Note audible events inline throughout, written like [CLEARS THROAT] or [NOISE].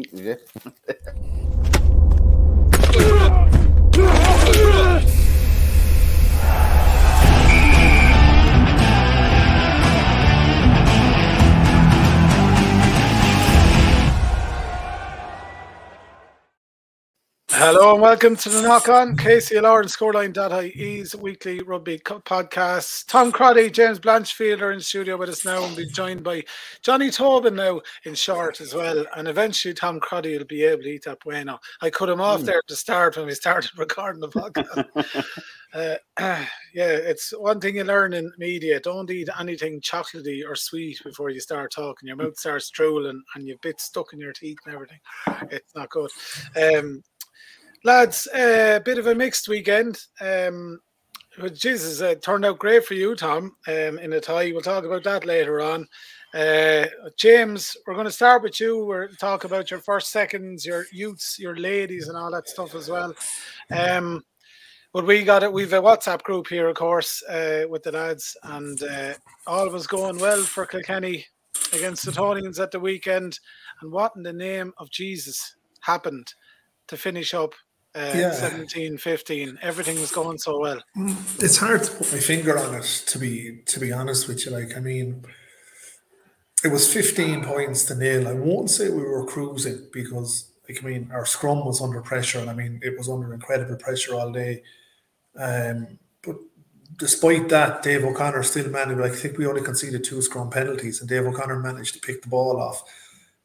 assim. Welcome to the Knock On KCLR and Scoreline.ie's weekly rugby podcast. Tom Crotty, James Blanchfield are in studio with us now and we'll be joined by Johnny Tobin now in short as well. And eventually Tom Crotty will be able to eat that bueno. I cut him off there to start when we started [LAUGHS] recording the podcast. [LAUGHS] uh, [CLEARS THROAT] yeah, it's one thing you learn in media. Don't eat anything chocolatey or sweet before you start talking. Your mouth starts drooling and you've bits stuck in your teeth and everything. It's not good. Um, Lads, a uh, bit of a mixed weekend. Um, Jesus, it turned out great for you, Tom, um, in a tie. We'll talk about that later on. Uh, James, we're going to start with you. We're talk about your first seconds, your youths, your ladies, and all that stuff as well. Um, but we got it. We've a WhatsApp group here, of course, uh, with the lads, and uh, all of us going well for Kilkenny against the Tonians at the weekend. And what in the name of Jesus happened to finish up uh, yeah. 17, 15. Everything was going so well. Mm, it's hard to put my finger on it, to be to be honest with you. Like, I mean, it was 15 points to nil. I won't say we were cruising because, like, I mean, our scrum was under pressure, and I mean, it was under incredible pressure all day. Um, but despite that, Dave O'Connor still managed. Like, I think we only conceded two scrum penalties, and Dave O'Connor managed to pick the ball off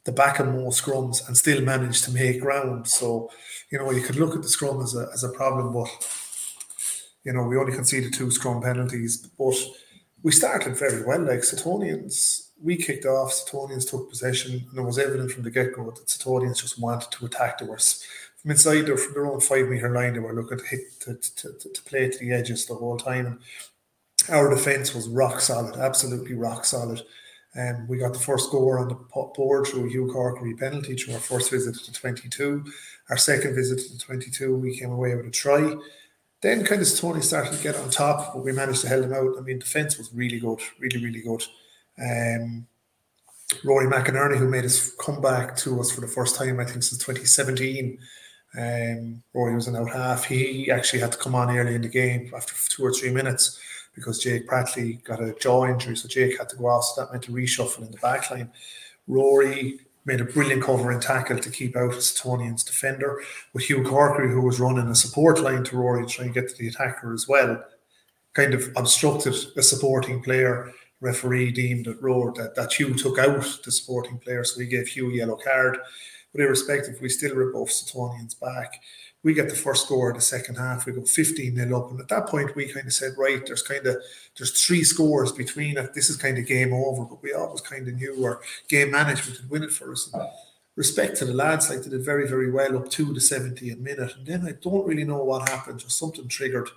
the back of more scrums and still managed to make ground. So you know, you could look at the scrum as a, as a problem, but, you know, we only conceded two scrum penalties, but we started very well. Like Setonians, we kicked off, Setonians took possession, and it was evident from the get go that Setonians just wanted to attack the worst. From inside their, from their own five metre line, they were looking to hit, to, to, to, to play to the edges the whole time. And our defence was rock solid, absolutely rock solid. Um, we got the first score on the board through Hugh Corkery penalty through our first visit to 22. Our second visit to 22, we came away with a try. Then kind of Tony started to get on top, but we managed to hold them out. I mean, defence was really good, really, really good. Um, Rory McInerney, who made his comeback to us for the first time, I think, since 2017. Um, Rory was an out half. He actually had to come on early in the game after two or three minutes because Jake Pratley got a jaw injury, so Jake had to go off. So that meant a reshuffle in the back line. Rory made a brilliant covering tackle to keep out Setonian's defender, with Hugh Corkery, who was running a support line to Rory to try and get to the attacker as well, kind of obstructed a supporting player. Referee deemed that Rory that, that Hugh took out the supporting player, so he gave Hugh a yellow card. But irrespective, we still were both Setonian's back we get the first score in the second half. We go 15 nil up. And at that point, we kind of said, right, there's kind of there's three scores between it. This is kind of game over. But we always kind of knew our game management would win it for us. And respect to the lads, like they did very, very well up to the 70th minute. And then I don't really know what happened. Just something triggered.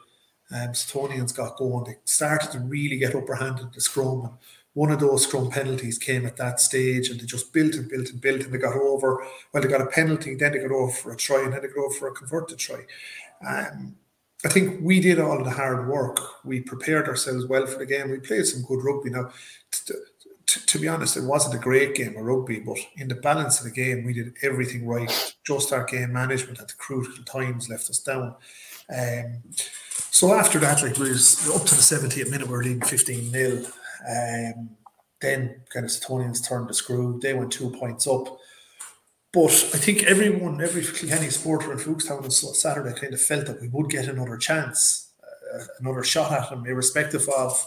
Um, Setonians got going. They started to really get upper hand the scrum. And one of those scrum penalties came at that stage and they just built and built and built and they got over. Well, they got a penalty, then they got over for a try, and then they got over for a converted try. Um, I think we did all the hard work. We prepared ourselves well for the game. We played some good rugby. Now, to, to, to, be honest, it wasn't a great game of rugby, but in the balance of the game, we did everything right. Just our game management at the crucial times left us down. Um, so after that, like we was up to the 70th minute, we were leading 15 0. Um, then kind of Setonians turned the screw. They went two points up. But I think everyone, every Kilkenny supporter in Foulkstown on Saturday kind of felt that we would get another chance, uh, another shot at them, irrespective of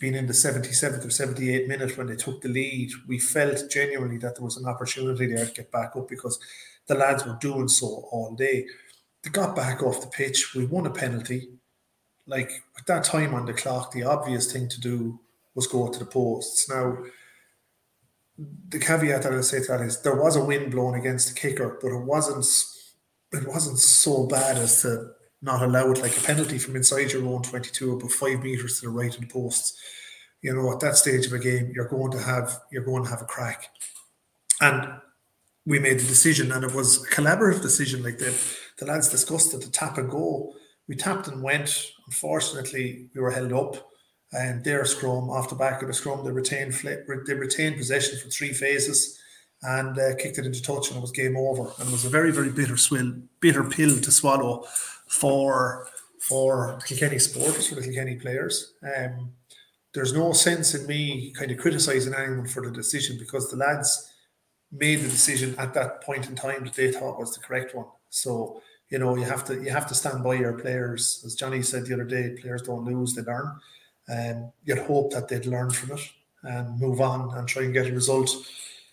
being in the 77th or 78th minute when they took the lead. We felt genuinely that there was an opportunity there to get back up because the lads were doing so all day. They got back off the pitch. We won a penalty. Like at that time on the clock, the obvious thing to do was go to the posts. Now, the caveat that I'll say to that is there was a wind blowing against the kicker, but it wasn't it wasn't so bad as to not allow it like a penalty from inside your own 22 about five meters to the right of the posts. You know, at that stage of a game, you're going to have you're going to have a crack. And we made the decision, and it was a collaborative decision. Like the the lads discussed it, the tap and go. We tapped and went. Unfortunately, we were held up and their scrum off the back of the scrum, they retained they retained possession for three phases, and uh, kicked it into touch, and it was game over. And it was a very, very bitter swill, bitter pill to swallow for for Kilkenny supporters, for the Kilkenny players. Um, there's no sense in me kind of criticising anyone for the decision because the lads made the decision at that point in time that they thought was the correct one. So you know you have to you have to stand by your players. As Johnny said the other day, players don't lose, they learn. And um, you'd hope that they'd learn from it and move on and try and get a result,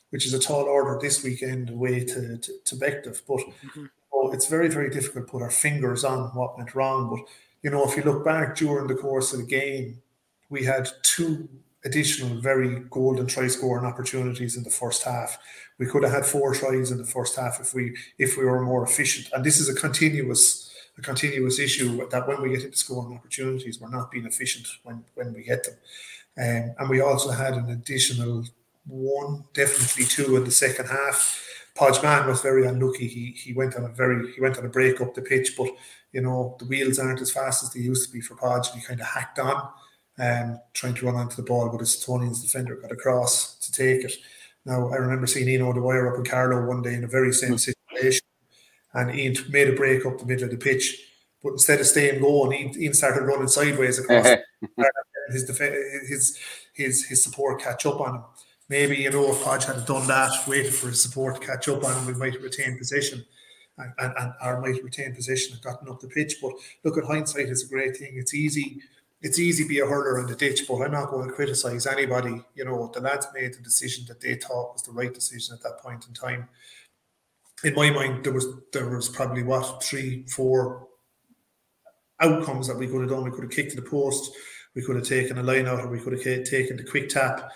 which is a tall order this weekend away to to, to Bective. But mm-hmm. oh, it's very very difficult to put our fingers on what went wrong. But you know if you look back during the course of the game, we had two additional very golden try scoring opportunities in the first half. We could have had four tries in the first half if we if we were more efficient. And this is a continuous a continuous issue that when we get into scoring opportunities, we're not being efficient when when we get them. Um, and we also had an additional one, definitely two in the second half. Podgeman was very unlucky. He he went on a very he went on a break up the pitch, but you know the wheels aren't as fast as they used to be for Podge. He kind of hacked on um, trying to run onto the ball, but his Estonian's defender got across to take it. Now, I remember seeing Ian O'Dwyer up in Carlow one day in a very same hmm. And Ian made a break up the middle of the pitch, but instead of staying low, and Ian started running sideways across [LAUGHS] his, his his his support catch up on him. Maybe you know if Podge had done that, waited for his support to catch up on him, we might retain possession. And, and, and or might retain possession and gotten up the pitch. But look at hindsight, it's a great thing. It's easy it's easy to be a hurler in the ditch, but I'm not going to criticise anybody. You know, the lads made the decision that they thought was the right decision at that point in time. In my mind, there was there was probably what three, four outcomes that we could have done. We could have kicked to the post, we could have taken a line out, or we could have taken the quick tap.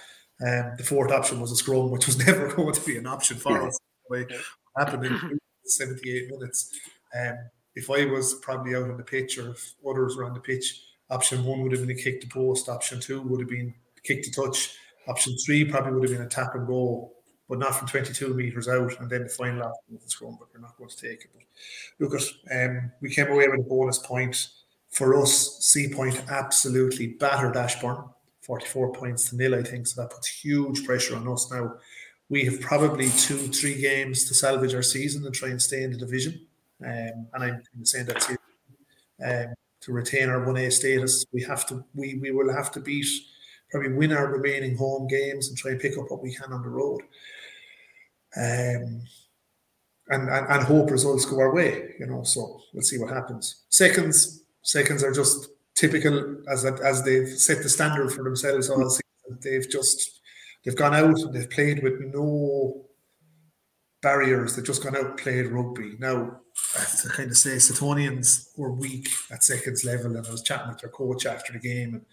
Um, the fourth option was a scrum, which was [LAUGHS] never going to be an option for us. What happened in [COUGHS] 78 minutes. Um, if I was probably out on the pitch, or if others were on the pitch, Option one would have been a kick to post. Option two would have been kick to touch. Option three probably would have been a tap and go, but not from 22 metres out. And then the final option was the scrum, but we're not going to take it. But look at, um, we came away with a bonus point. For us, Seapoint absolutely battered Ashbourne, 44 points to nil, I think. So that puts huge pressure on us now. We have probably two, three games to salvage our season and try and stay in the division. Um, and I'm saying that to um, to retain our 1A status. We have to we we will have to beat probably win our remaining home games and try and pick up what we can on the road. Um and, and, and hope results go our way, you know. So we'll see what happens. Seconds, seconds are just typical as as they've set the standard for themselves all season. They've just they've gone out and they've played with no barriers. They've just gone out and played rugby. Now to kind of say Setonians were weak at seconds level, and I was chatting with their coach after the game, and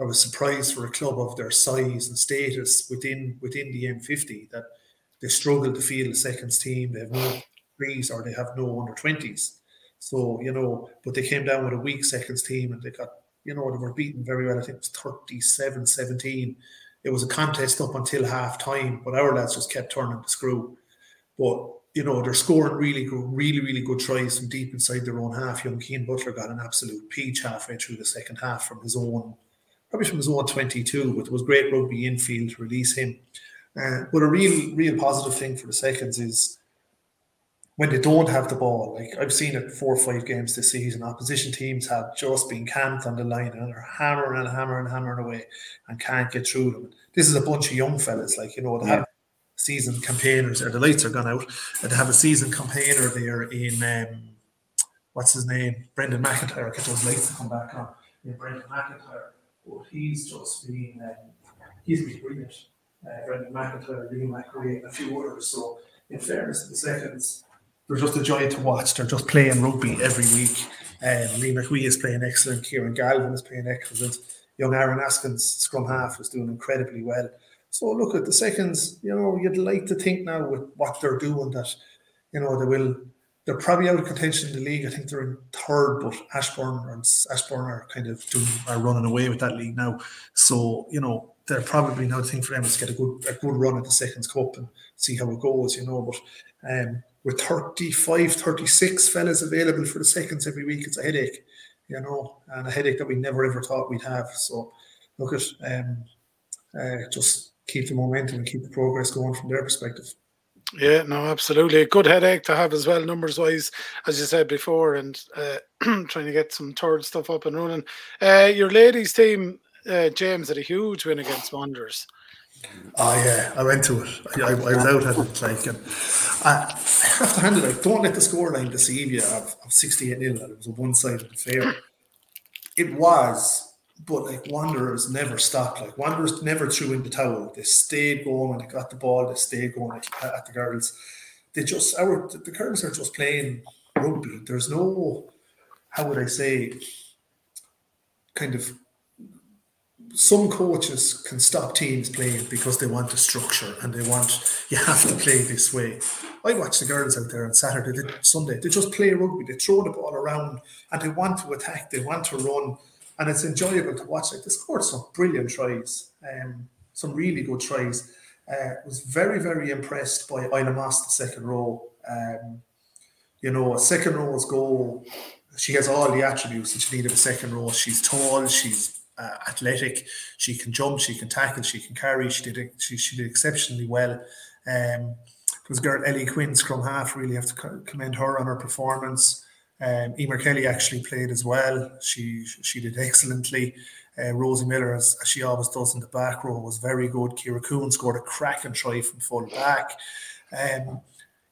I was surprised for a club of their size and status within within the M50 that they struggle to field a seconds team. They have no threes or they have no under twenties. So you know, but they came down with a weak seconds team, and they got you know they were beaten very well. I think it was 37-17. It was a contest up until half time, but our lads just kept turning the screw. But you know, they're scoring really really, really good tries from deep inside their own half. Young Keane Butler got an absolute peach halfway through the second half from his own, probably from his own 22, but it was great rugby infield to release him. Uh, but a real, real positive thing for the seconds is when they don't have the ball. Like I've seen it four or five games this season, opposition teams have just been camped on the line and they're hammering and hammering and hammering away and can't get through them. This is a bunch of young fellas, like you know, they yeah. have season campaigners, or the lights are gone out, and they have a season campaigner there in um, what's his name, Brendan McIntyre. Get those lights to come back on. Yeah, Brendan McIntyre, but he's just been um, he's been brilliant. Uh, Brendan McIntyre, Lee McRae, and a few others. So, in fairness, the seconds they're just a joy to watch. They're just playing rugby every week. Um, Lee McWee is playing excellent. Kieran Galvin is playing excellent. Young Aaron Askins, scrum half, is doing incredibly well. So look at the seconds. You know, you'd like to think now with what they're doing that, you know, they will. They're probably out of contention in the league. I think they're in third, but Ashbourne and Ashbourne are kind of doing are running away with that league now. So you know, they're probably now the thing for them is get a good a good run at the seconds cup and see how it goes. You know, but um, with 35, 36 fellas available for the seconds every week, it's a headache. You know, and a headache that we never ever thought we'd have. So look at um, uh, just keep the momentum and keep the progress going from their perspective. Yeah, no, absolutely. A good headache to have as well, numbers wise, as you said before, and uh, [CLEARS THROAT] trying to get some third stuff up and running. Uh, your ladies' team, uh, James, had a huge win against Wanderers. Oh yeah, I went to it. I, I, I was out at it, like, and I, I have to hand it. Like, don't let the scoreline deceive you. Of, of sixty-eight nil, it was a one-sided affair. It was, but like Wanderers never stopped. Like Wanderers never threw in the towel. They stayed going when they got the ball. They stayed going at, at the girls. They just our the girls are just playing rugby. There's no, how would I say, kind of some coaches can stop teams playing because they want a structure and they want you have to play this way. I watch the girls out there on Saturday, they, Sunday. They just play rugby. They throw the ball around and they want to attack. They want to run, and it's enjoyable to watch. Like they scored some brilliant tries, um, some really good tries. Uh, was very very impressed by Isla Moss, the second row. Um, you know, a second row's goal. She has all the attributes that you need of a second row. She's tall. She's uh, athletic. She can jump, she can tackle, she can carry. She did she, she did exceptionally well. Um, it was girl Ellie Quinn, scrum half. Really have to commend her on her performance. Um, Emer Kelly actually played as well. She she did excellently. Uh, Rosie Miller, as, as, she always does in the back row, was very good. Kira Coon scored a cracking try from full back. Um,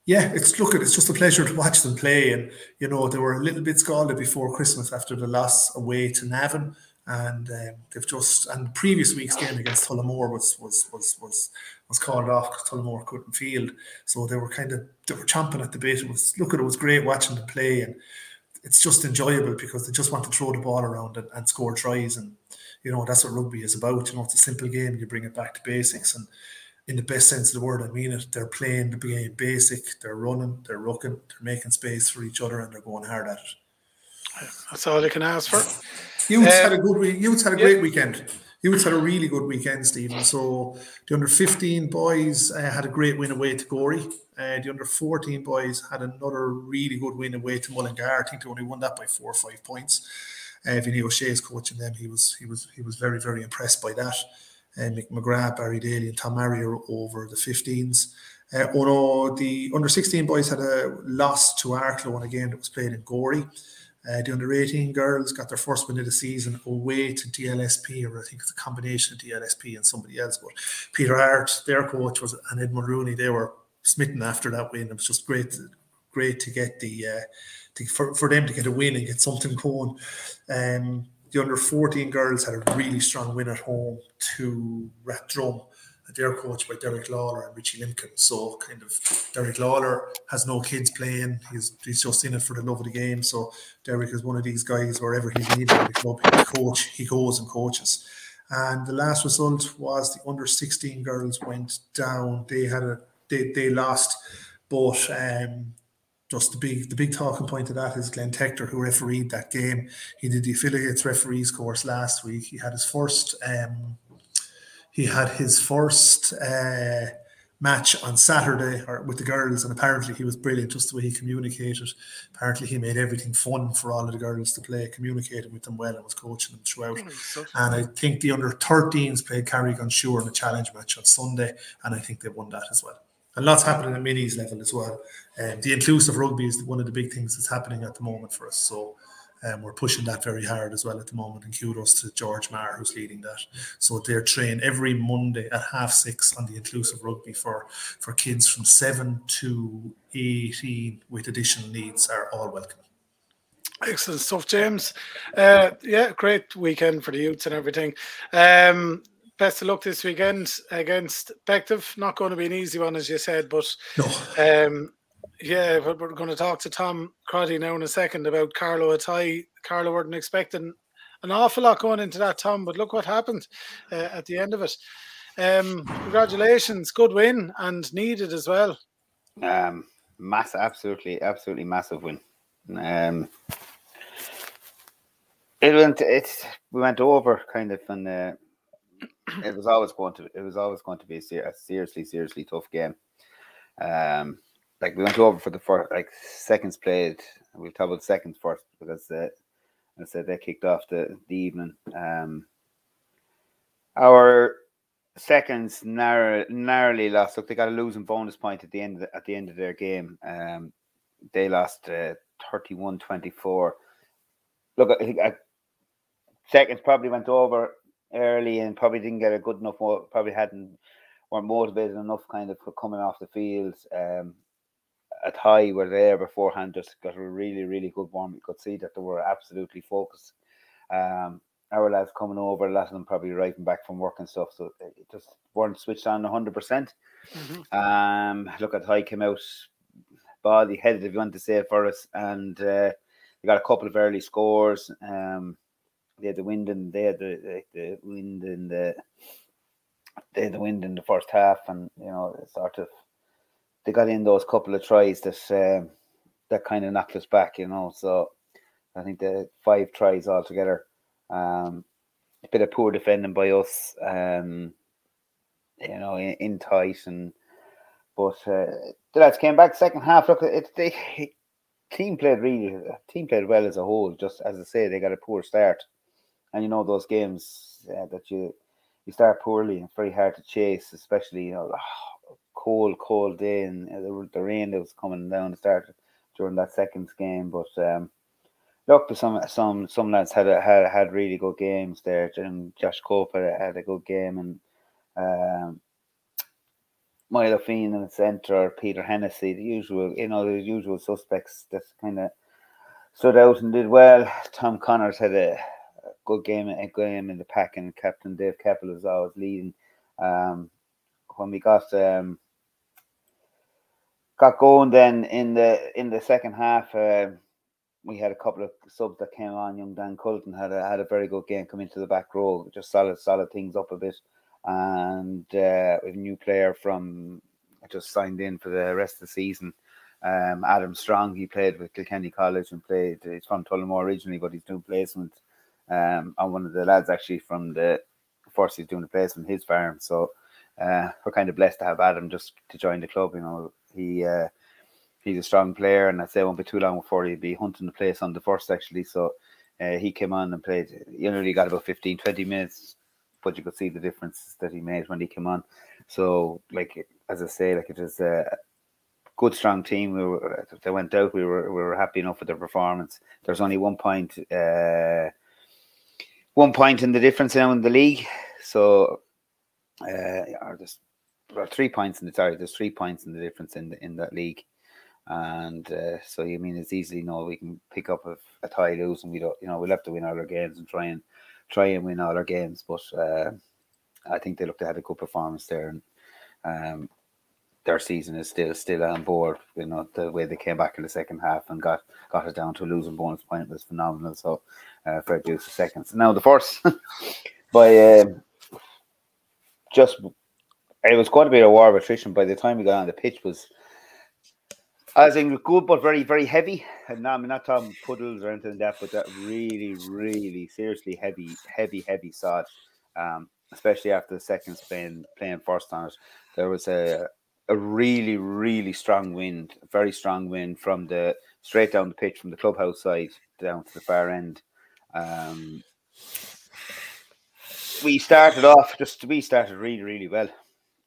yeah, it's look, it's just a pleasure to watch them play. And you know, they were a little bit scalded before Christmas after the loss away to Navan and um, they've just and previous week's game against Tullamore was was was was was called off because Tullamore couldn't field, so they were kind of they were chomping at the bit. It was look at it was great watching them play, and it's just enjoyable because they just want to throw the ball around and, and score tries, and you know that's what rugby is about. You know, it's a simple game. You bring it back to basics, and in the best sense of the word, I mean it. They're playing the game basic. They're running. They're rucking. They're making space for each other, and they're going hard at it. That's all you can ask for. Youths um, had a good week. Youths had a great weekend. Youths had a really good weekend, Stephen. So the under 15 boys uh, had a great win away to Gorey. Uh, the under 14 boys had another really good win away to Mullingar. I think they only won that by four or five points. Uh, Vinny O'Shea's coaching them. He was he was he was very very impressed by that. Uh, Mick McGrath, Barry Daly, and Tom are over the 15s. Uh, oh no, the under 16 boys had a loss to Arklow, again it was played in Gorey. Uh, the under 18 girls got their first win of the season away to DLSP, or I think it's a combination of DLSP and somebody else. But Peter Hart, their coach, was and Edmund Rooney. They were smitten after that win. It was just great, great to get the uh, to, for for them to get a win and get something going. Um, the under 14 girls had a really strong win at home to Rathdrum they're coached by Derek Lawler and Richie Limpkin. So kind of Derek Lawler has no kids playing. He's he's just in it for the love of the game. So Derek is one of these guys wherever he's needed in the club, he coach, he goes and coaches. And the last result was the under 16 girls went down. They had a they, they lost, but um, just the big the big talking point of that is Glenn Tector, who refereed that game. He did the affiliates referees course last week. He had his first um, he had his first uh, match on Saturday or with the girls, and apparently he was brilliant just the way he communicated. Apparently, he made everything fun for all of the girls to play, communicated with them well, and was coaching them throughout. Oh, and I think the under 13s played Carrick-on-Suir in a challenge match on Sunday, and I think they won that as well. And lots happening at minis level as well. Um, the inclusive rugby is one of the big things that's happening at the moment for us. So um, we're pushing that very hard as well at the moment. And kudos to George Marr, who's leading that. So they're trained every Monday at half six on the inclusive rugby for, for kids from seven to 18 with additional needs are all welcome. Excellent stuff, James. Uh, yeah, great weekend for the youths and everything. Um, best of luck this weekend against Bective. Not going to be an easy one, as you said, but no. um, yeah, but we're going to talk to Tom Crotty now in a second about Carlow Athy. Carlow weren't expecting an awful lot going into that, Tom, but look what happened uh, at the end of it. Um, congratulations, good win and needed as well. Um, mass, absolutely, absolutely massive win. Um, it went, it we went over kind of, and uh, it was always going to, it was always going to be a seriously, seriously tough game. Um, like we went over for the first like seconds played. Talk about seconds first because I said they kicked off the the evening. Um, our seconds narrow, narrowly lost. Look, they got a losing bonus point at the end of the, at the end of their game. Um, they lost uh, 31-24. Look, I think uh, seconds probably went over early and probably didn't get a good enough. Probably hadn't weren't motivated enough, kind of for coming off the field. Um, Athy were there beforehand, just got a really, really good warm. You could see that they were absolutely focused. Um, our lads coming over, a lot of them probably arriving back from work and stuff, so it just weren't switched on 100%. percent mm-hmm. Um, look at High came out body headed, if you want to say it for us, and uh, they got a couple of early scores. Um, they had the wind and they had the, the, the wind in the they had the wind in the first half, and you know, sort of they got in those couple of tries that um, that kind of knocked us back, you know. So I think the five tries altogether. Um, a bit of poor defending by us, um, you know, in, in tight and but uh, the lads came back second half. Look, it the team played really team played well as a whole. Just as I say, they got a poor start, and you know those games uh, that you you start poorly. It's very hard to chase, especially you know cold, cold day and the, the rain that was coming down to start during that second game. But um, look, some some some lads had a, had had really good games there. And Josh Cope had, had a good game, and um, Milo Fien in the centre, Peter Hennessy, the usual, you know, the usual suspects that kind of stood out and did well. Tom Connors had a, a good game, a game in the pack, and Captain Dave Keppel was always leading. Um, when we got um, got going then in the in the second half. Uh, we had a couple of subs that came on. Young Dan Colton had a had a very good game, come into the back row, just solid solid things up a bit. And uh, a new player from just signed in for the rest of the season. Um, Adam Strong, he played with Kilkenny College and played. He's from Tullamore originally, but he's doing placement. Um, and one of the lads actually from the first he's doing the placement his farm. So uh, we're kind of blessed to have Adam just to join the club. You know, he uh, he's a strong player, and I'd say it won't be too long before he'll be hunting the place on the first actually. So uh, he came on and played. You know, he got about 15, 20 minutes, but you could see the difference that he made when he came on. So, like as I say, like it was a good, strong team. We were they went out. We were we were happy enough with their performance. There's only one point. Uh, one point in the difference now in the league. So, uh, or just well, three points in the sorry, there's three points in the difference in the, in that league, and uh, so you mean it's easily know we can pick up a, a tie lose and we don't you know we'll have to win all our games and try and try and win all our games, but uh, I think they look to have a good performance there and. Um, their season is still still on board. You know the way they came back in the second half and got got it down to a losing bonus point was phenomenal. So uh, dues to seconds. Now the first [LAUGHS] by um, just it was quite a bit of war of attrition by the time we got on the pitch was as in good but very very heavy. And now I'm not talking puddles or anything like that but that really really seriously heavy heavy heavy sod um, especially after the second playing playing first on it. There was a a really really strong wind very strong wind from the straight down the pitch from the clubhouse side down to the far end. Um, we started off just we started really really well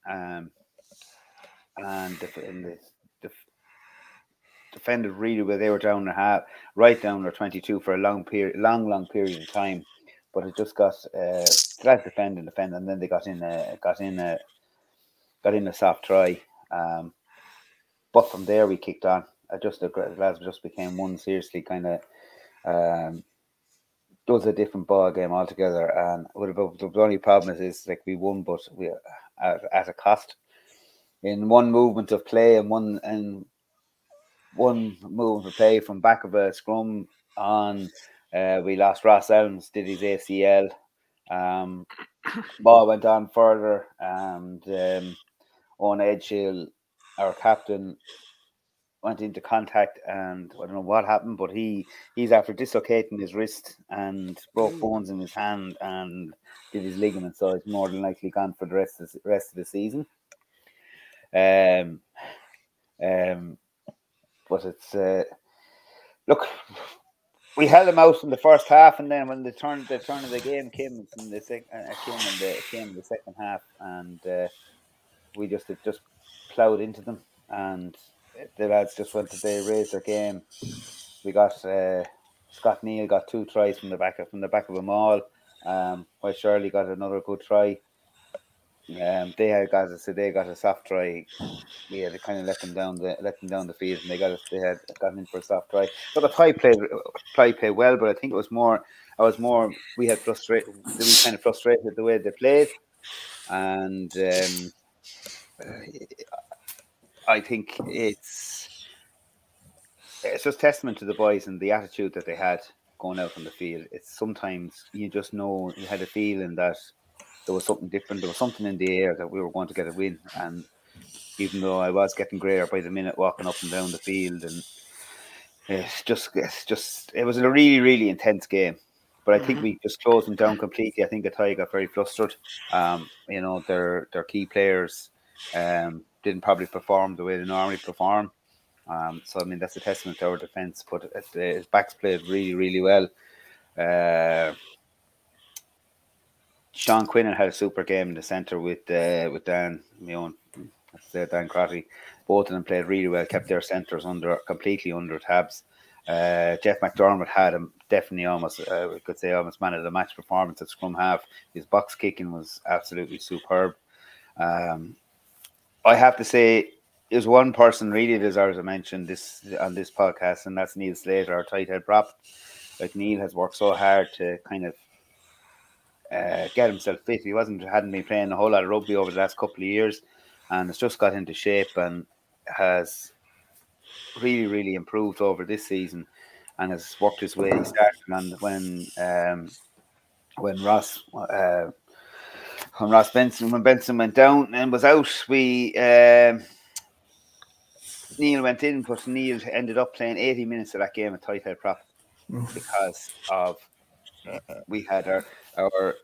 um, and the, and the, the defended really well. They were down a half, right down or 22 for a long period, long, long period of time. But it just got uh, let defend and defend, and then they got in a got in a got in a soft try. Um, but from there we kicked on. I just the lads just became one seriously kind of um, was a different ball game altogether. And the only problem is, is like we won, but we at, at a cost. In one movement of play and one and one movement of play from back of a scrum on, uh, we lost Ross Elms, did his ACL. Um, [COUGHS] ball went on further, and um, on Edgehill, our captain, went into contact and I don't know what happened, but he he's after dislocating his wrist and broke bones in his hand and did his ligament, so it's more than likely gone for the rest of the rest of the season. Um, um, but it's uh, look, we held them out in the first half, and then when the turn the turn of the game came in the sec, uh, came in the came in the second half, and uh, we just just ploughed into them, and the lads just went to they raised their game. We got uh, Scott Neal got two tries from the back of from the back of them all. Um, while Shirley got another good try. Um, they had got so they got a soft try. Had to kind of let them down the let them down the field, and they got they had gotten in for a soft try. But the play played play played well, but I think it was more. I was more. We had frustrated. We kind of frustrated the way they played, and um, I think it's it's just testament to the boys and the attitude that they had going out on the field. It's sometimes you just know you had a feeling that there was something different. There was something in the air that we were going to get a win. And even though I was getting greater by the minute walking up and down the field, and it's just, it's just, it was a really, really intense game. But I think mm-hmm. we just closed them down completely. I think Athy got very flustered. Um, you know, their their key players um, didn't probably perform the way they normally perform. Um, so I mean that's a testament to our defence. But his backs played really, really well. Uh, Sean Quinnan had a super game in the centre with uh, with Dan, my own, uh, Dan Crotty. Both of them played really well, kept their centres under completely under tabs. Uh, Jeff McDermott had him definitely almost, uh, we could say, almost man of the match performance at scrum half. His box kicking was absolutely superb. Um, I have to say, there's one person really deserves a mention this on this podcast, and that's Neil Slater, our tight head prop. Like Neil has worked so hard to kind of uh, get himself fit. He wasn't hadn't been playing a whole lot of rugby over the last couple of years, and has just got into shape and has really really improved over this season, and has worked his way. He started when um, when Ross. Uh, when Ross Benson when Benson went down and was out, we um, Neil went in, but Neil ended up playing 80 minutes of that game at tight head prop because of uh, we had our our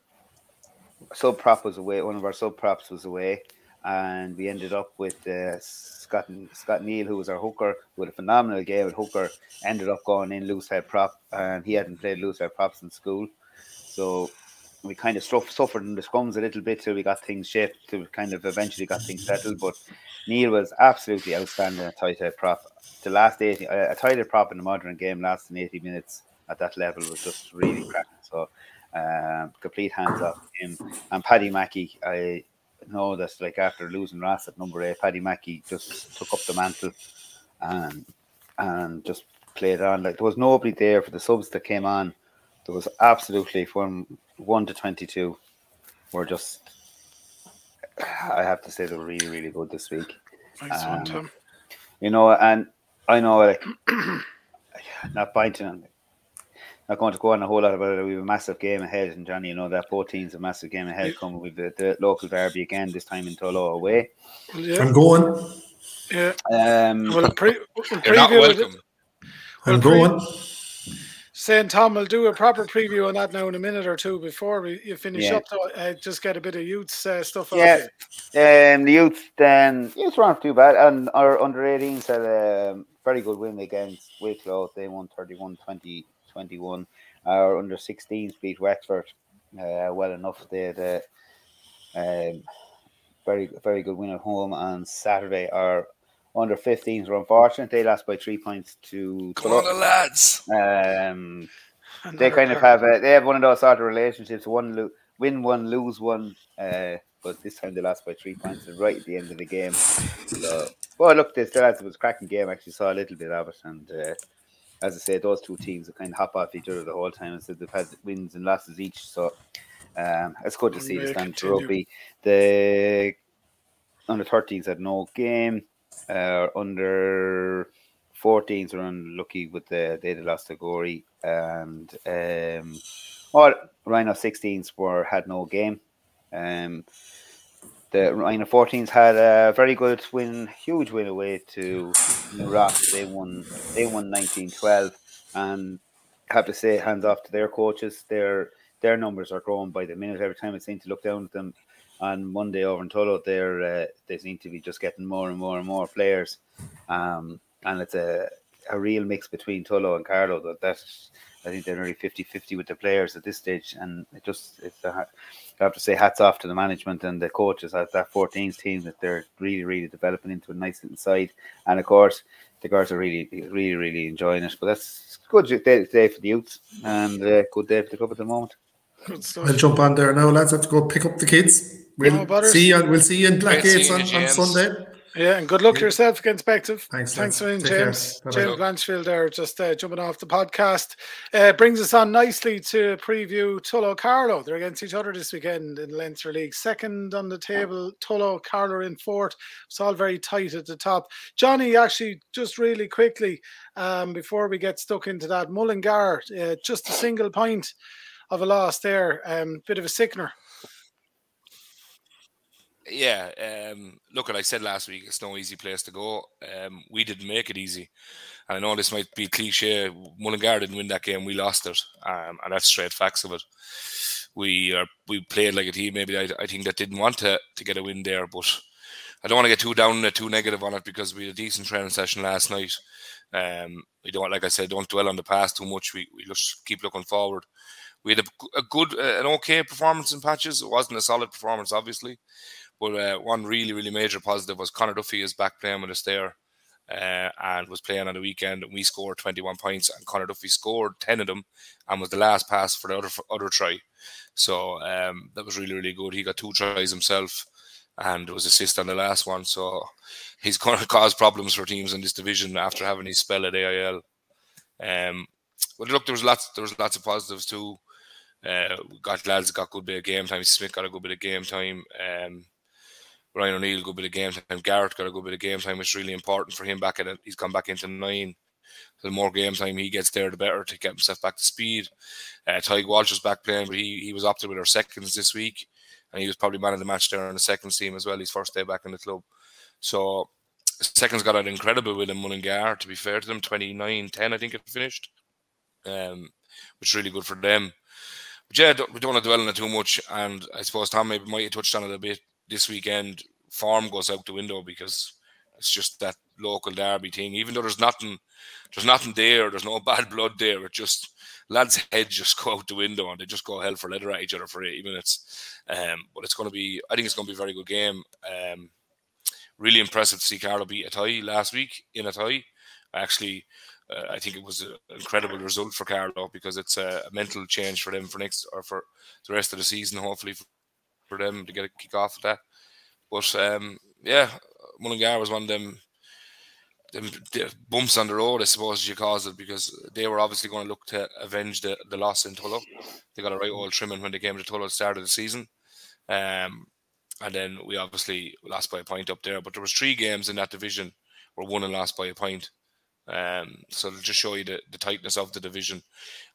sub prop was away. One of our sub props was away, and we ended up with uh, Scott Scott Neal, who was our hooker, with a phenomenal game at hooker. Ended up going in loose head prop, and he hadn't played loose head props in school, so we kind of suffered in the scrums a little bit till we got things shaped. To kind of eventually got things settled, but Neil was absolutely outstanding at tight head prop. The last eighty, a tight head prop in the modern game lasting eighty minutes at that level was just really cracking. So um, complete hands off him. And Paddy Mackey, I know that like after losing Ross at number eight, Paddy Mackey just took up the mantle and and just played on. Like there was nobody there for the subs that came on. There was absolutely from one to twenty-two. Were just, I have to say, they were really, really good this week. Nice Um, you know, and I know like [CLEARS THROAT] not biting not going to go on a whole lot about it. We have a massive game ahead, and Johnny, you know that both teams a massive game ahead coming with the, the, local derby again, this time in Tullow away. Yeah. I'm going. Yeah. Um, well, pre- we'll You're not welcome. I'm going. Saying Tom will do a proper preview on that now in a minute or two before we you finish yeah. up. Though, uh, just get a bit of youth uh, stuff. Yeah, um, the youth then youth weren't too bad, and our under 18s had a very good win against Wicklow. They won 31-20 21. Our under 16s beat Wexford uh, well enough. They had a um, very, very good win at home on Saturday. Our under 15s were unfortunate. They lost by three points to Come on, the lads. Um, they kind of have a, they have one of those sort of relationships. One lo- win one, lose one. Uh, but this time they lost by three points right at the end of the game. So, well, look, this lads, it was a cracking game. I actually saw a little bit of it, and uh, as I say, those two teams have kind of hop off each other the whole time. So they've had wins and losses each. So um, it's good to see stand to rugby. The under 13s had no game. Uh, under 14s were unlucky with the they lost to Gorey and um, well, Rhino 16s were had no game. Um, the Rhino 14s had a very good win, huge win away to New Rock. They won. They won 1912, and have to say, hands off to their coaches. Their their numbers are growing by the minute. Every time I seem to look down at them on Monday over in Tullow, they're uh, they seem to be just getting more and more and more players. Um, and it's a a real mix between Tullow and Carlow. That that's I think they're nearly 50-50 with the players at this stage, and it just it's a, I have to say hats off to the management and the coaches at that 14s team that they're really really developing into a nice little side, and of course the girls are really really really enjoying it. But that's good day, day for the youth and uh, good day for the club at the moment. I'll jump on there now, lads. I have to go pick up the kids. We'll no see you. We'll see you in Blackgates on, on Sunday. Yeah, and good luck yeah. yourself against Bective. Thanks, thanks for James. James Blanchfield there, just uh, jumping off the podcast. Uh, brings us on nicely to preview Tullow Carlow. They're against each other this weekend in Leinster League. Second on the table, Tullow Carlow in fourth. It's all very tight at the top. Johnny, actually, just really quickly um, before we get stuck into that, Mullingar, uh, just a single point of a loss there. Um, bit of a sickener. Yeah, um, look, what I said last week, it's no easy place to go. Um, we didn't make it easy. And I know this might be cliche. Mullingar didn't win that game, we lost it. Um, and that's straight facts of it. We are, we played like a team, maybe I, I think that didn't want to, to get a win there, but I don't want to get too down and too negative on it because we had a decent training session last night. Um, we don't, like I said, don't dwell on the past too much. We, we just keep looking forward. We had a, a good, uh, an okay performance in patches. It wasn't a solid performance, obviously, but uh, one really, really major positive was Connor Duffy is back playing with us there. Uh, and was playing on the weekend. And we scored 21 points, and Connor Duffy scored 10 of them, and was the last pass for the other other try. So um, that was really really good. He got two tries himself, and was assist on the last one. So he's [LAUGHS] going to cause problems for teams in this division after having his spell at AIL. Um, but look, there was lots there was lots of positives too. Uh, got lads got good bit of game time. Smith got a good bit of game time. Um, Ryan O'Neill, good bit of game time. Garrett got a good bit of game time, is really important for him back at He's gone back into nine. So the more game time he gets there, the better to get himself back to speed. Uh, Tadhg Walsh is back playing, but he, he was opted with our seconds this week. And he was probably man of the match there on the second team as well. His first day back in the club. So seconds got an incredible with him, Mullingar, to be fair to them. 29 10, I think it finished, um, which is really good for them. But yeah, we don't want to dwell on it too much. And I suppose Tom maybe might have touched on it a bit this weekend. Form goes out the window because it's just that local derby thing. Even though there's nothing, there's nothing there. There's no [LAUGHS] bad blood there. It just lads' heads just go out the window and they just go hell for leather at each other for eighty minutes. Um, but it's going to be, I think it's going to be a very good game. Um, really impressive to see Carlow beat Athy last week in Athy. Actually, uh, I think it was an incredible result for Carlow because it's a, mental change for them for next or for the rest of the season. Hopefully, for, them to get a kick off of that. But um, yeah, Mullingar was one of them, them, bumps on the road, I suppose you call it, because they were obviously going to look to avenge the, the loss in Tullow. They got a right old trimming when they came to Tullow at the start of the season. Um, and then we obviously lost by a point up there. But there was three games in that division where won and lost by a point. Um, so it'll just show you the, the tightness of the division.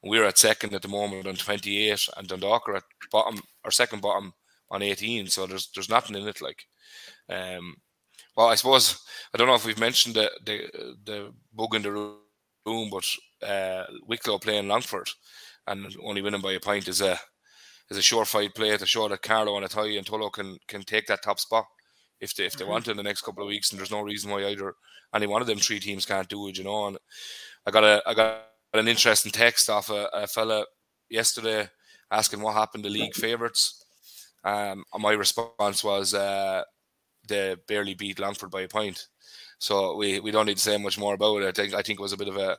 We're at second at the moment on 28, and Dundalk are at bottom, our second bottom on 18. So there's there's nothing in it. Like, um, well, I suppose I don't know if we've mentioned the the, the bug in the room, but uh, Wicklow playing Longford and only winning by a point is a is a surefire play to show that Carlow and Athy and Tullow can can take that top spot if they if they mm-hmm. want in the next couple of weeks. And there's no reason why either any one of them three teams can't do it. You know, and I got a I got an interesting text off a, a fella yesterday asking what happened to league favourites. Um, and my response was uh, they barely beat Longford by a point. So we, we don't need to say much more about it. I think I think it was a bit of a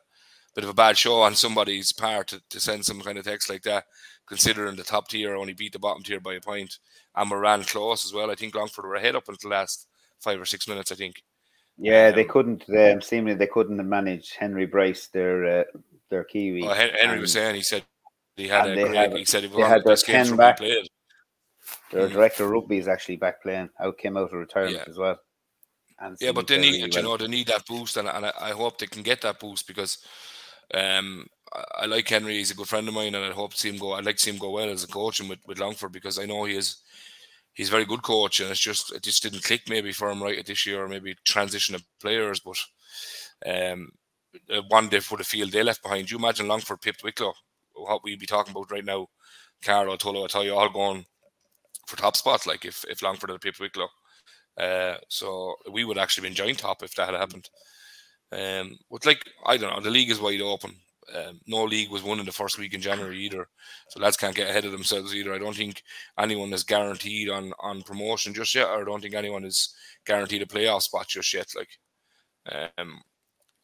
bit of a bad show on somebody's part to, to send some kind of text like that, considering the top tier only beat the bottom tier by a point, and we ran close as well. I think Longford were ahead up until the last five or six minutes. I think. Yeah, um, they couldn't. Um, seemingly, they couldn't manage Henry Bryce, their uh, their Kiwi. Well, Henry and, was saying he said he had a great. Had, he said he was had their ten back. Played. Their mm. director of rugby is actually back playing. Out came out of retirement yeah. as well. And yeah, but they need really you know they need that boost, and, and I, I hope they can get that boost because um, I, I, like Henry. He's a good friend of mine, and I hope to see him go. I'd like to see him go well as a coach and with, with Longford because I know he is. He's a very good coach, and it's just it just didn't click maybe for him right at this year, or maybe transition of players. But um, one day for the field they left behind. You imagine Longford pipped Wicklow, what we'd be talking about right now. Carlow, Tullow, I tell you, all going for top spot. Like if if Longford had pipped Wicklow, uh, so we would actually been joint top if that had happened. Um, but like I don't know, the league is wide open. Um, no league was won in the first week in January either, so lads can't get ahead of themselves either. I don't think anyone is guaranteed on on promotion just yet, or I don't think anyone is guaranteed a playoff spot just yet. Like, um,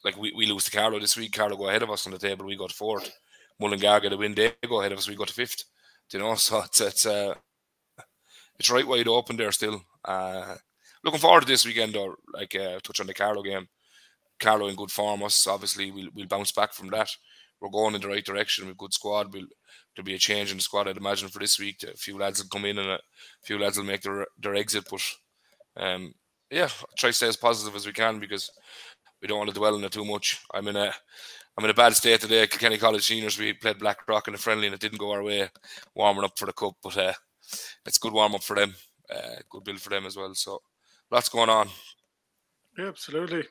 like we, we lose to Carlow this week. Carlow go ahead of us on the table. We got fourth. Mullingar get a win. They go ahead of us. We go to fifth. Do you know, [LAUGHS] so it's it's uh, it's right wide open there still. Uh, looking forward to this weekend though. Like uh, touch on the Carlow game. Carlow in good form. Us obviously we'll we'll bounce back from that. We're going in the right direction with good squad. We'll, there'll be a change in the squad, I'd imagine, for this week. A few lads will come in and a few lads will make their their exit. But um, yeah, try to stay as positive as we can because we don't want to dwell on it too much. I'm in a I'm in a bad state today. Kilkenny College Seniors, we played Blackrock in a friendly and it didn't go our way, warming up for the cup. But uh, it's good warm up for them, uh, good build for them as well. So lots going on. Yeah, absolutely.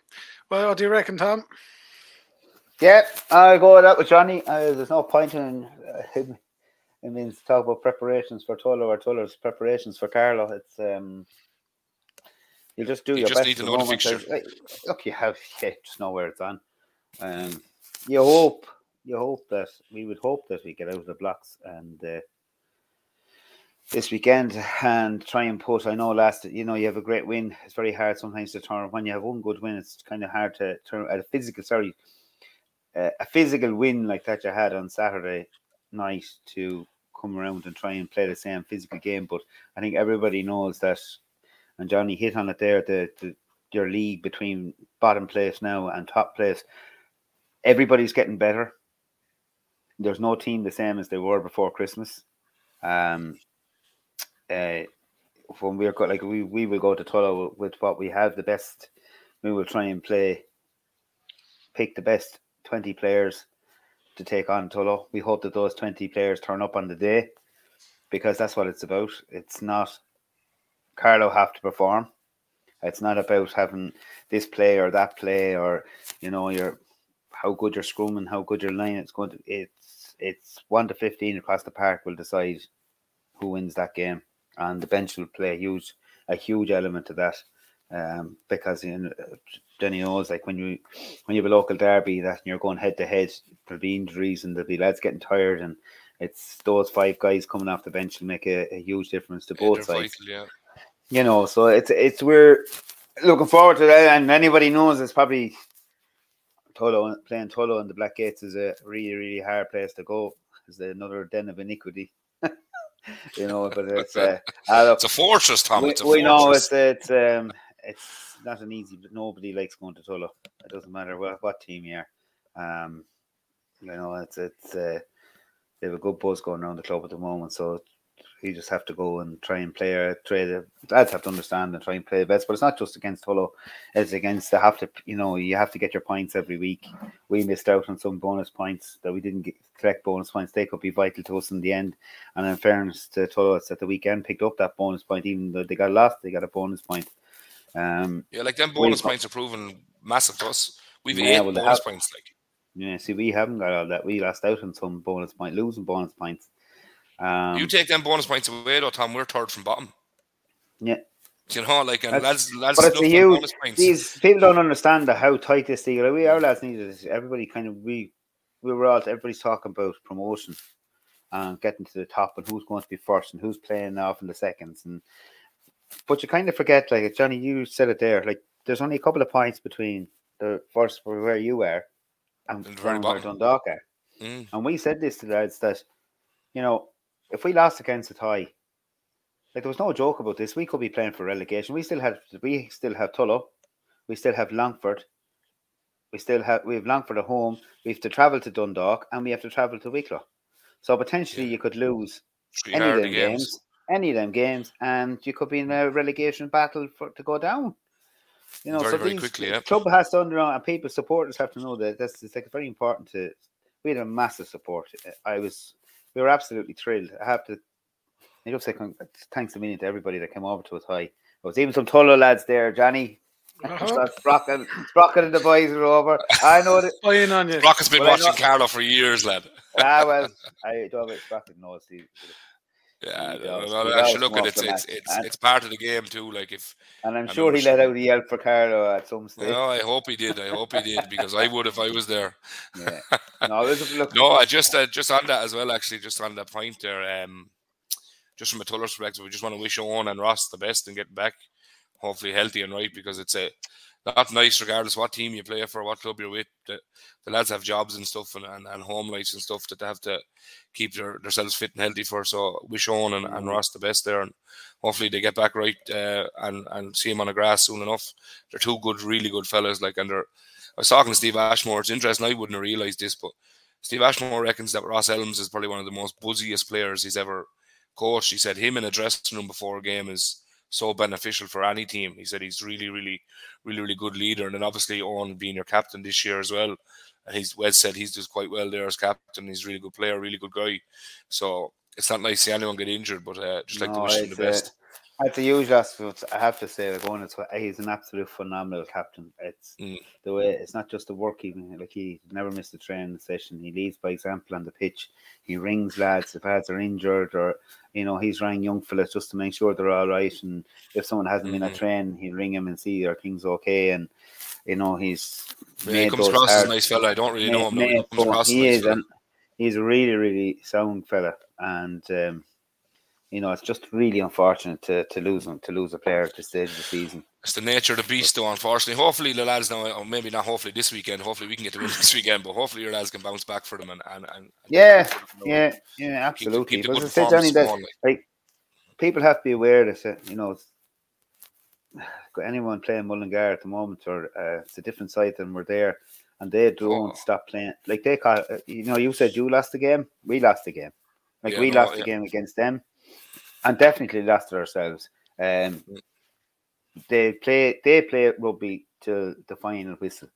Well, what do you reckon, Tom? Yeah, I'll go with that with Johnny. Uh, there's no point in uh, it means talk about preparations for Tullow or Tullow's preparations for Carlow. It's um, you just do You your just best. need to at know the moment. fixture. Look, you have [LAUGHS] yeah, just know where it's on. Um, you hope, you hope that we would hope that we get out of the blocks and uh, this weekend and try and put. I know last, you know, you have a great win. It's very hard sometimes to turn. When you have one good win, it's kind of hard to turn at a physical. Sorry, uh, a physical win like that you had on Saturday night to come around and try and play the same physical game. But I think everybody knows that, and Johnny hit on it there. The, the your league between bottom place now and top place, everybody's getting better. There's no team the same as they were before Christmas. Um, uh, when we're like we we will go to Tullow with what we have the best. We will try and play, pick the best twenty players to take on Tullow. We hope that those twenty players turn up on the day, because that's what it's about. It's not Carlow have to perform. It's not about having this play or that play or you know your how good your scrum and how good your line. It's going to it's it's one to fifteen across the park will decide who wins that game, and the bench will play a huge a huge element to that. Um, because you know, Jenny knows like when you when you have a local derby that you're going head to head, there'll be injuries and there'll be lads getting tired, and it's those five guys coming off the bench will make a, a huge difference to both they're sides vital, yeah. you know, so it's it's we're looking forward to that, and anybody knows it's probably Tullow playing Tullow and the Black Gates is a really really hard place to go. It's another den of iniquity, you know. But [LAUGHS] it's uh, uh, It's a fortress, Tom. we, it's a we know it's it's um it's not an easy, but nobody likes going to Tullow. It doesn't matter what, what team you are. Um, you know, it's it's uh, they have a good buzz going around the club at the moment, so you just have to go and try and play. Or try the lads have to understand and try and play the best. But it's not just against Tullow; it's against. They have to, you know, you have to get your points every week. We missed out on some bonus points that we didn't get, collect. Bonus points they could be vital to us in the end. And in fairness to Tullow, it's at the weekend picked up that bonus point, even though they got lost, they got a bonus point. Um, Yeah, like them bonus points are proven massive to us. We've Yeah, eight well, bonus have- points. Like yeah, see, we haven't got all that. We lost out on some bonus point, losing bonus points. Um, you take them bonus points away, though, Tom. We're third from bottom. yeah, You know, like and That's- lads, lads but it's a huge. These people don't understand the, how tight this league. Like we our lads needed this. Everybody kind of we we were all everybody's talking about promotion and getting to the top and who's going to be first and who's playing off in the seconds and but you kind of forget like Johnny you said it there like there's only a couple of points between the first where you were and And where. Dundalk are. Mm. And we said this to the lads that, you know, if we lost against a tie, like there was no joke about this. We could be playing for relegation. We still have we still have Tullow, we still have Longford, we still have we have Longford at home. We have to travel to Dundalk and we have to travel to Wicklow. So potentially Yeah. you could lose Three any of them games. any of them games, and you could be in a relegation battle for to go down. You know, Very, so very these quickly, yeah. club has to understand, and people supporters have to know that this is like very important to. We had a massive support. I was, we were absolutely thrilled. I have to, I just say thanks a million to everybody that came over to us. High, there was even some Tullow lads there, Johnny. Uh-huh. Sprocket, Sprocket and the boys are over. I know that. Playing on you. Brock has been Well, I watching know- Carlow for years, lad. Ah, well, I don't know. Sprocket knows. He, Yeah, He does. well, He I should look at it. It's it's, it's part of the game too. Like if And I'm sure he let out the yell for Carlow at some stage. no, I hope he did. I hope he did because I would if I was there. Yeah. [LAUGHS] No, look. No, I just uh, just on that as well. Actually, just on that point there. Um, just from a Tullow's perspective, we just want to wish Owen and Ross the best and get back, hopefully healthy and right because it's a not nice regardless what team you play for, what club you're with. The, the lads have jobs and stuff and, and, and home lives and stuff that they have to keep their, themselves fit and healthy for. So wish Owen and, and Ross the best there and hopefully they get back right uh, and and see him on the grass soon enough. They're two good, really good fellas. Like and they're. I was talking to Steve Ashmore. It's interesting. I wouldn't have realised this, but Steve Ashmore reckons that Ross Elms is probably one of the most buzziest players he's ever coached. He said him in a dressing room before a game is so beneficial for any team. He said he's really, really, really, really good leader. And then obviously Owen being your captain this year as well. And he's Wes said he's just quite well there as captain. He's a really good player, really good guy. So it's not nice to see anyone get injured, but uh, just like to wish him the best. At the usual, I have to say, like, Owen, it's, he's an absolute phenomenal captain. It's Mm. the way it's not just the work even like he never missed a training session. He leads by example on the pitch. He rings lads if lads are injured or you know he's ringing young fellas just to make sure they're all right. And if someone hasn't been at Mhm. training, he'll ring him and see are things okay. And you know he's Yeah, he comes across as a nice fella. I don't really know him. made- He he nice is, fella. and he's a really really sound fella. And um, you know it's just really unfortunate to, to lose him to lose a player at this stage of the season. It's the nature of the beast, though. Unfortunately, hopefully the lads now, or maybe not. Hopefully this weekend. Hopefully we can get the win [LAUGHS] this weekend. But hopefully your lads can bounce back for them and and, and Yeah, keep- Yeah, yeah, absolutely. keep the but said, Johnny, that. Like. like people have to be aware that uh, you know it's- [SIGHS] anyone playing Mullingar at the moment, or uh, it's a different side than we're there, and they don't Oh. stop playing. Like they call, uh, you know, you said you lost the game, we lost the game. Like Yeah, we no, lost the game against them, and definitely lost ourselves. Um, Mm. they play, they play rugby till the final whistle.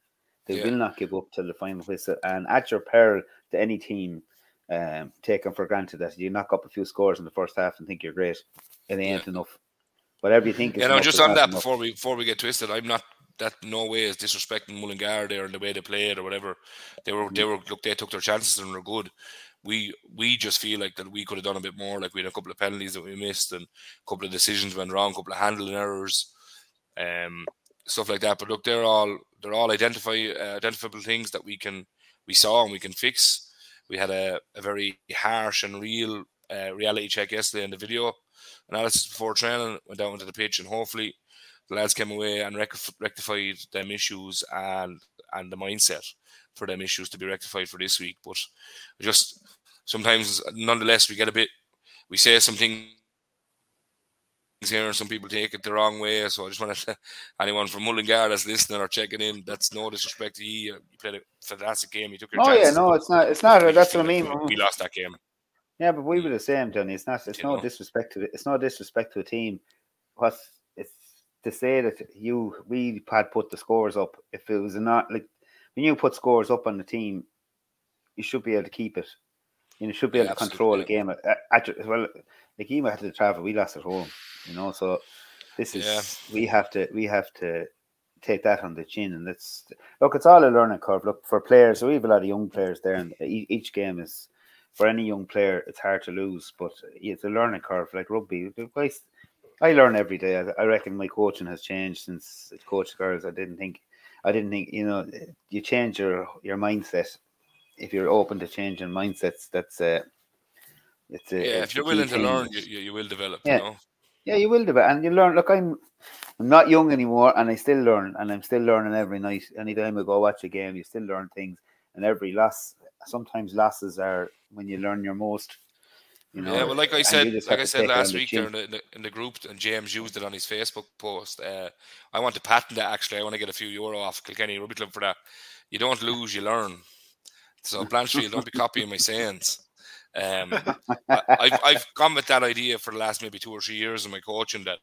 They Yeah. will not give up till the final whistle, and at your peril to any team um, taken for granted that you knock up a few scores in the first half and think you're great. It ain't enough. Whatever you think is Yeah, no, just on that enough. before we before we get twisted, I'm not that no way is disrespecting Mullingar there and the way they played or whatever. They were they were look they took their chances and were good. We we just feel like that we could have done a bit more. Like we had a couple of penalties that we missed and a couple of decisions went wrong, a couple of handling errors, um, stuff like that. But look, they're all they're all identify uh, identifiable things that we can we saw and we can fix. We had a, a very harsh and real uh, reality check yesterday in the video analysis before training. Went down to the pitch and hopefully the lads came away and rectif- rectified them issues and and the mindset for them issues to be rectified for this week. But just sometimes, nonetheless, we get a bit. We say something here and some people take it the wrong way. So I just want to anyone from Mullingar that's listening or checking in, that's no disrespect to you. You played a fantastic game. You took your Oh yeah, no, it's not. It's not. That's what I mean. We, lost that game. Yeah, but we were the same, Johnny. It's not. It's You no know. disrespect to. The, it's no disrespect to a team. What's it's to say that you we had put the scores up. If it was not like when you put scores up on the team, you should be able to keep it. You know, should be Yeah, able to control a game. Uh, Your- well, like Ema had to travel, we lost at home. You know, so this is Yeah. we have to we have to take that on the chin, and it's look, it's all a learning curve. Look for players. So we have a lot of young players there, and each game is for any young player, it's hard to lose, but it's a learning curve like rugby. I learn every day. I, I reckon my coaching has changed since I coached girls. I didn't think, I didn't think, you know, you change your your mindset if you're open to changing mindsets. That's uh, it's a, Yeah, it's if you're willing to learn, you, you, you will develop. Yeah. You know. Yeah, you will develop, and you learn. Look, I'm, I'm not young anymore, and I still learn, and I'm still learning every night. Anytime I go watch a game, you still learn things, and every loss. Sometimes losses are when you learn your most. You know, yeah, well, like I said, like I said take it on last week there in the, in the, in the group, and James used it on his Facebook post. Uh, I want to patent that actually. I want to get a few euro off Kilkenny Rugby Club for that. You don't lose, you learn. So [LAUGHS] Blanchfield, don't be copying my sayings. Um, I, I've I've gone with that idea for the last maybe two or three years in my coaching that.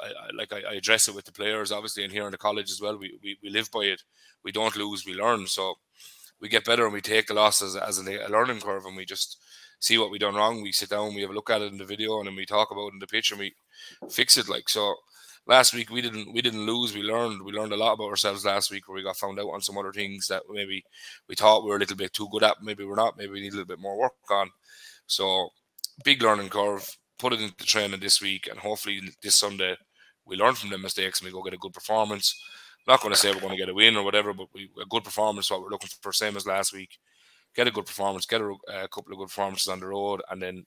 I, I, like I, I address it with the players, obviously, and here in the college as well. We, we, we live by it. We don't lose, we learn. So we get better and we take the losses as a, a learning curve, and we just see what we done wrong. We sit down, we have a look at it in the video, and then we talk about it in the pitch, and we fix it. Like so, last week we didn't we didn't lose. We learned. We learned a lot about ourselves last week, where we got found out on some other things that maybe we thought we were a little bit too good at. Maybe we're not. Maybe we need a little bit more work on. So big learning curve. Put it into training this week, and hopefully this Sunday we learn from the mistakes and we go get a good performance. not going to say we're going to get a win or whatever, but we, a good performance. What we're looking for, same as last week. Get a good performance, get a, a couple of good performances on the road, and then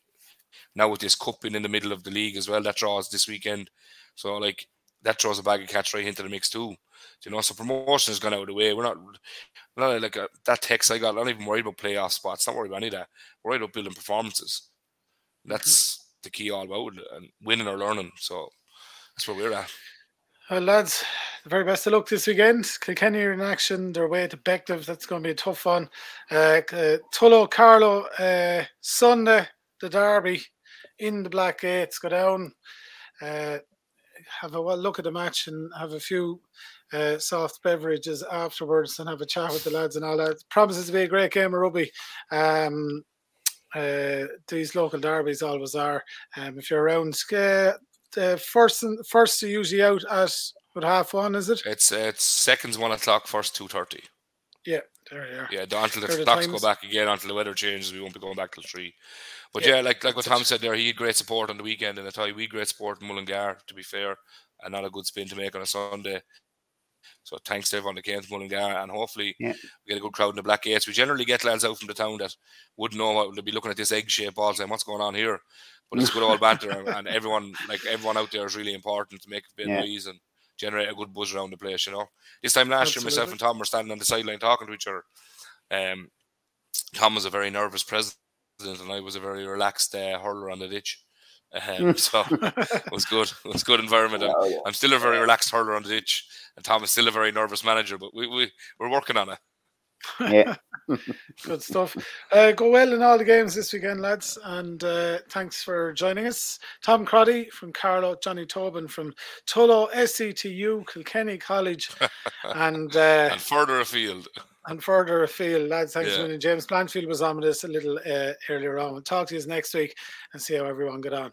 now with this cup being in the middle of the league as well, that draws this weekend. So like that throws a bag of catch right into the mix too. You know, so promotion has gone out of the way. We're not, we're not like a, that text I got. I'm not even worried about playoff spots. Not worried about any of that. We're worried about building performances. That's mm-hmm. the key all about and winning or learning. So that's where we're at. Well, lads, the very best of luck this weekend. Kilkenny in action. Their way to Bective. That's going to be a tough one. Uh, uh, Tullow, Carlow, uh, Sunday, the derby in the Black Gates. Go down, uh, have a well look at the match, and have a few uh, soft beverages afterwards, and have a chat with the lads and all that. Promises to be a great game of rugby. Um, uh, these local derbies always are. Um, if you're around, uh, the first and first are usually out at what half one is it? It's it's seconds one o'clock, first two thirty. Yeah, there you are. Yeah, until the clocks go back again, until the weather changes, we won't be going back till three. But yeah, yeah like like what Tom said there, he had great support on the weekend, and I thought we great support in Mullingar, to be fair, and not a good spin to make on a Sunday. So thanks to everyone that came to Mullingar, and hopefully yeah. we get a good crowd in the Black Gates. We generally get lads out from the town that wouldn't know what they'd be looking at this egg shape all the time. What's going on here? But it's good old banter, [LAUGHS] and everyone like everyone out there is really important to make a bit yeah. of noise and generate a good buzz around the place. You know, this time last Absolutely. year, myself and Tom were standing on the sideline talking to each other. Um, Tom was a very nervous president, and I was a very relaxed uh, hurler on the ditch. Um, [LAUGHS] so it was good. It was good environment. I'm, I'm, still a very relaxed hurler on the ditch, and Tom is still a very nervous manager. But we we we're working on it. Yeah. [LAUGHS] Good stuff. Uh, go well in all the games this weekend, lads, and uh, thanks for joining us. Tom Crotty from Carlow, Johnny Tobin from Tullow, SCTU, Kilkenny College, [LAUGHS] and uh, and further afield. And further afield, lads. Thanks yeah. for joining. James Blanchfield was on with us a little uh, earlier on. We'll talk to you next week and see how everyone got on.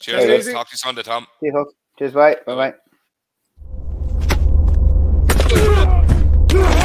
Cheers. Cheers. Talk to you Sunday, Tom. See you, Cheers. Bye. Bye. Bye.